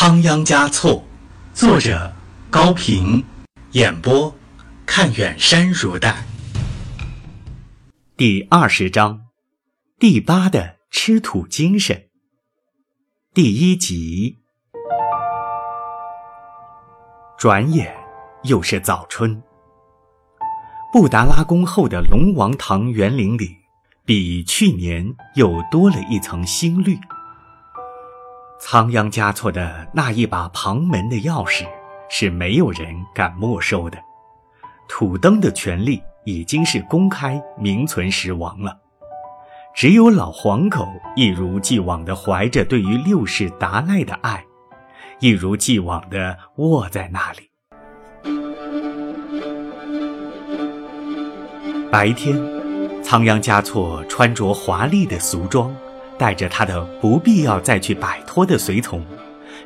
仓央嘉措，作者高平，演播看远山如黛。第二十章，第八的吃土精神。第一集。转眼又是早春。布达拉宫后的龙王堂园林里，比去年又多了一层新绿。仓央嘉措的那一把旁门的钥匙是没有人敢没收的，土登的权利已经是公开名存实亡了。只有老黄狗一如既往地怀着对于六世达赖的爱，一如既往地卧在那里。白天，仓央嘉措穿着华丽的俗装。带着他的不必要再去摆脱的随从，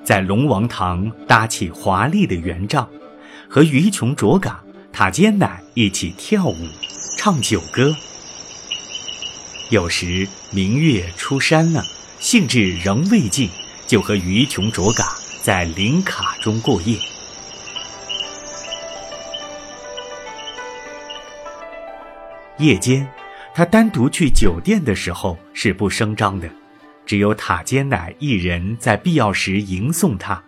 在龙王堂搭起华丽的圆帐，和于琼卓嘎、塔尖乃一起跳舞、唱酒歌。有时明月出山了，兴致仍未尽，就和于琼卓嘎在林卡中过夜。夜间。他单独去酒店的时候是不声张的，只有塔尖乃一人在必要时迎送他。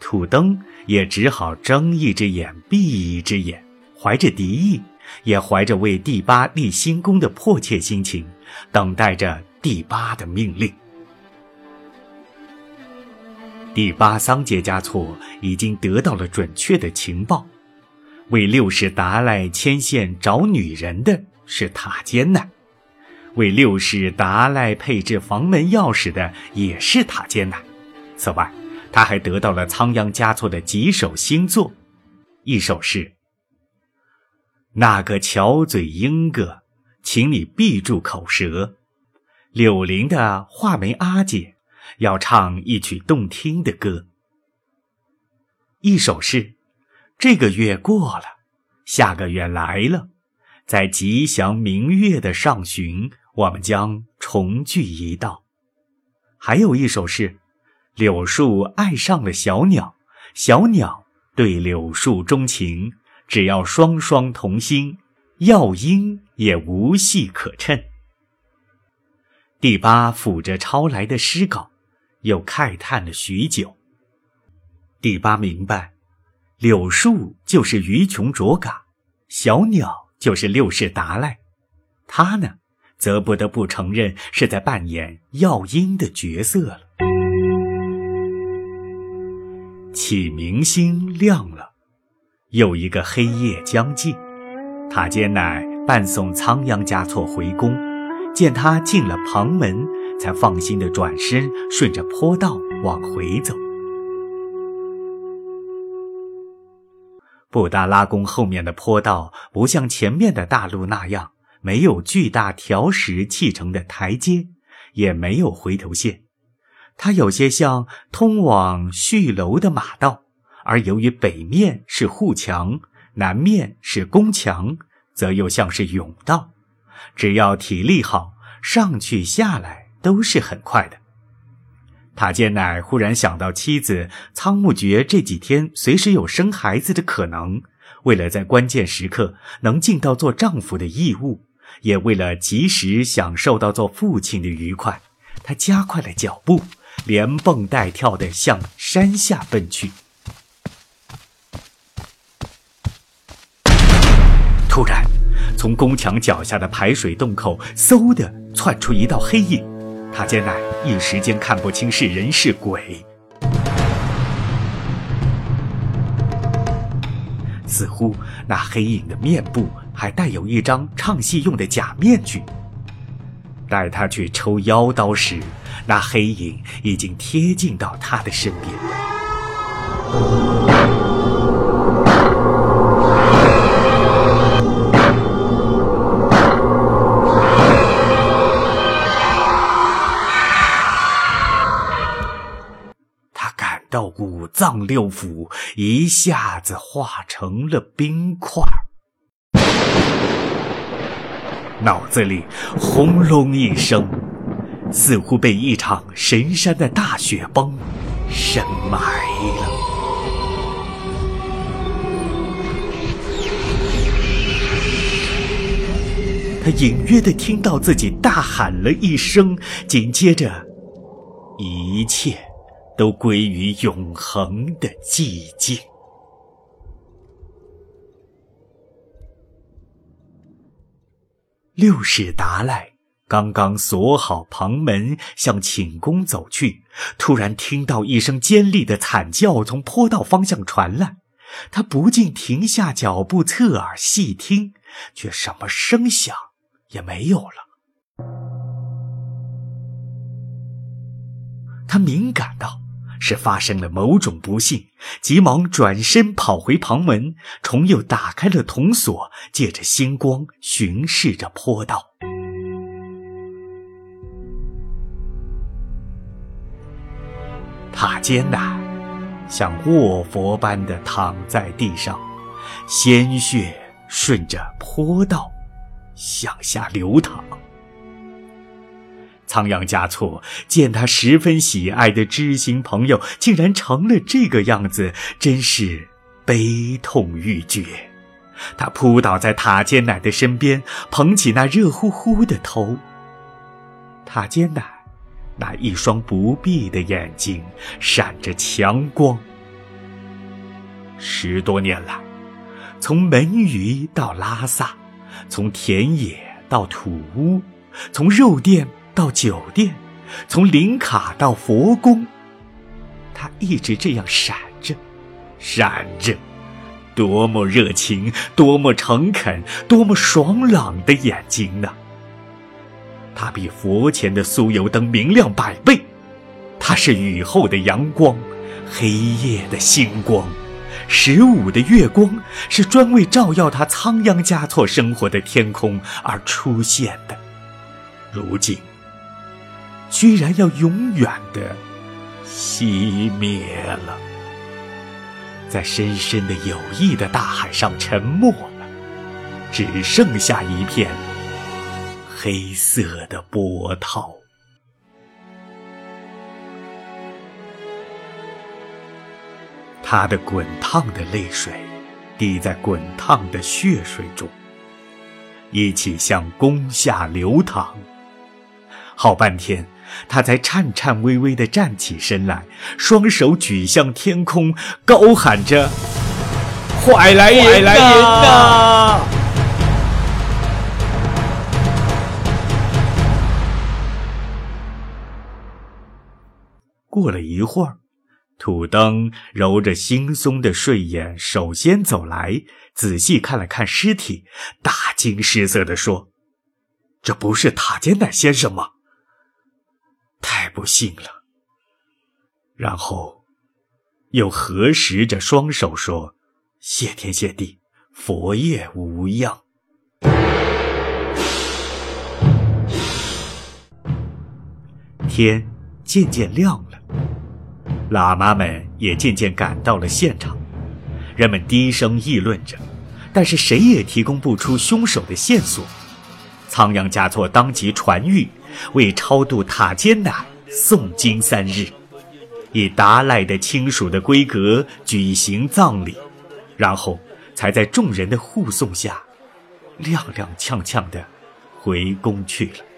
土登也只好睁一只眼闭一只眼，怀着敌意，也怀着为第八立新功的迫切心情，等待着第八的命令。第八桑杰嘉措已经得到了准确的情报，为六世达赖牵线找女人的。是塔尖乃，为六世达赖配置房门钥匙的也是塔尖乃。此外，他还得到了仓央嘉措的几首新作，一首是：“那个巧嘴英哥，请你闭住口舌。”柳林的画眉阿姐要唱一曲动听的歌。一首是：“这个月过了，下个月来了。”在吉祥明月的上旬，我们将重聚一道。还有一首是：柳树爱上了小鸟，小鸟对柳树钟情。只要双双同心，药因也无戏可趁。第八抚着抄来的诗稿，又慨叹了许久。第八明白，柳树就是鱼穷卓嘎，小鸟。就是六世达赖，他呢，则不得不承认是在扮演药因的角色了。启明星亮了，又一个黑夜将近，塔尖乃伴送仓央嘉措回宫，见他进了旁门，才放心的转身，顺着坡道往回走。布达拉宫后面的坡道不像前面的大路那样没有巨大条石砌成的台阶，也没有回头线，它有些像通往叙楼的马道。而由于北面是护墙，南面是宫墙，则又像是甬道。只要体力好，上去下来都是很快的。塔尖乃忽然想到，妻子仓木觉这几天随时有生孩子的可能。为了在关键时刻能尽到做丈夫的义务，也为了及时享受到做父亲的愉快，他加快了脚步，连蹦带跳地向山下奔去。突然，从宫墙脚下的排水洞口，嗖地窜出一道黑影。他艰难一时间看不清是人是鬼，似乎那黑影的面部还带有一张唱戏用的假面具。待他去抽腰刀时，那黑影已经贴近到他的身边。到五脏六腑一下子化成了冰块脑子里轰隆一声，似乎被一场神山的大雪崩深埋了。他隐约的听到自己大喊了一声，紧接着，一切都归于永恒的寂静。六世达赖。刚刚锁好旁门，向寝宫走去，突然听到一声尖利的惨叫从坡道方向传来，他不禁停下脚步，侧耳细听，却什么声响也没有了。他敏感到是发生了某种不幸，急忙转身跑回旁门，重又打开了铜锁，借着星光巡视着坡道。塔尖呐，像卧佛般的躺在地上，鲜血顺着坡道向下流淌。仓央嘉措见他十分喜爱的知心朋友竟然成了这个样子，真是悲痛欲绝。他扑倒在塔尖奶的身边，捧起那热乎乎的头。塔尖奶。那一双不闭的眼睛闪着强光。十多年来，从门隅到拉萨，从田野到土屋，从肉店到酒店，从林卡到佛宫，他一直这样闪着，闪着，多么热情，多么诚恳，多么爽朗的眼睛呢！它比佛前的酥油灯明亮百倍，它是雨后的阳光，黑夜的星光，十五的月光是专为照耀他仓央嘉措生活的天空而出现的，如今居然要永远的熄灭了，在深深的友谊的大海上沉没了，只剩下一片。黑色的波涛，他的滚烫的泪水滴在滚烫的血水中，一起向宫下流淌。好半天，他才颤颤巍巍地站起身来，双手举向天空，高喊着：“快来人呐！”过了一会儿，土登揉着惺忪的睡眼，首先走来，仔细看了看尸体，大惊失色地说：“这不是塔尖乃先生吗？太不幸了。”然后，又合十着双手说：“谢天谢地，佛业无恙。”天渐渐亮了。喇嘛们也渐渐赶到了现场，人们低声议论着，但是谁也提供不出凶手的线索。仓央嘉措当即传谕，为超度塔尖奶诵经三日，以达赖的亲属的规格举行葬礼，然后才在众人的护送下，踉踉跄跄地回宫去了。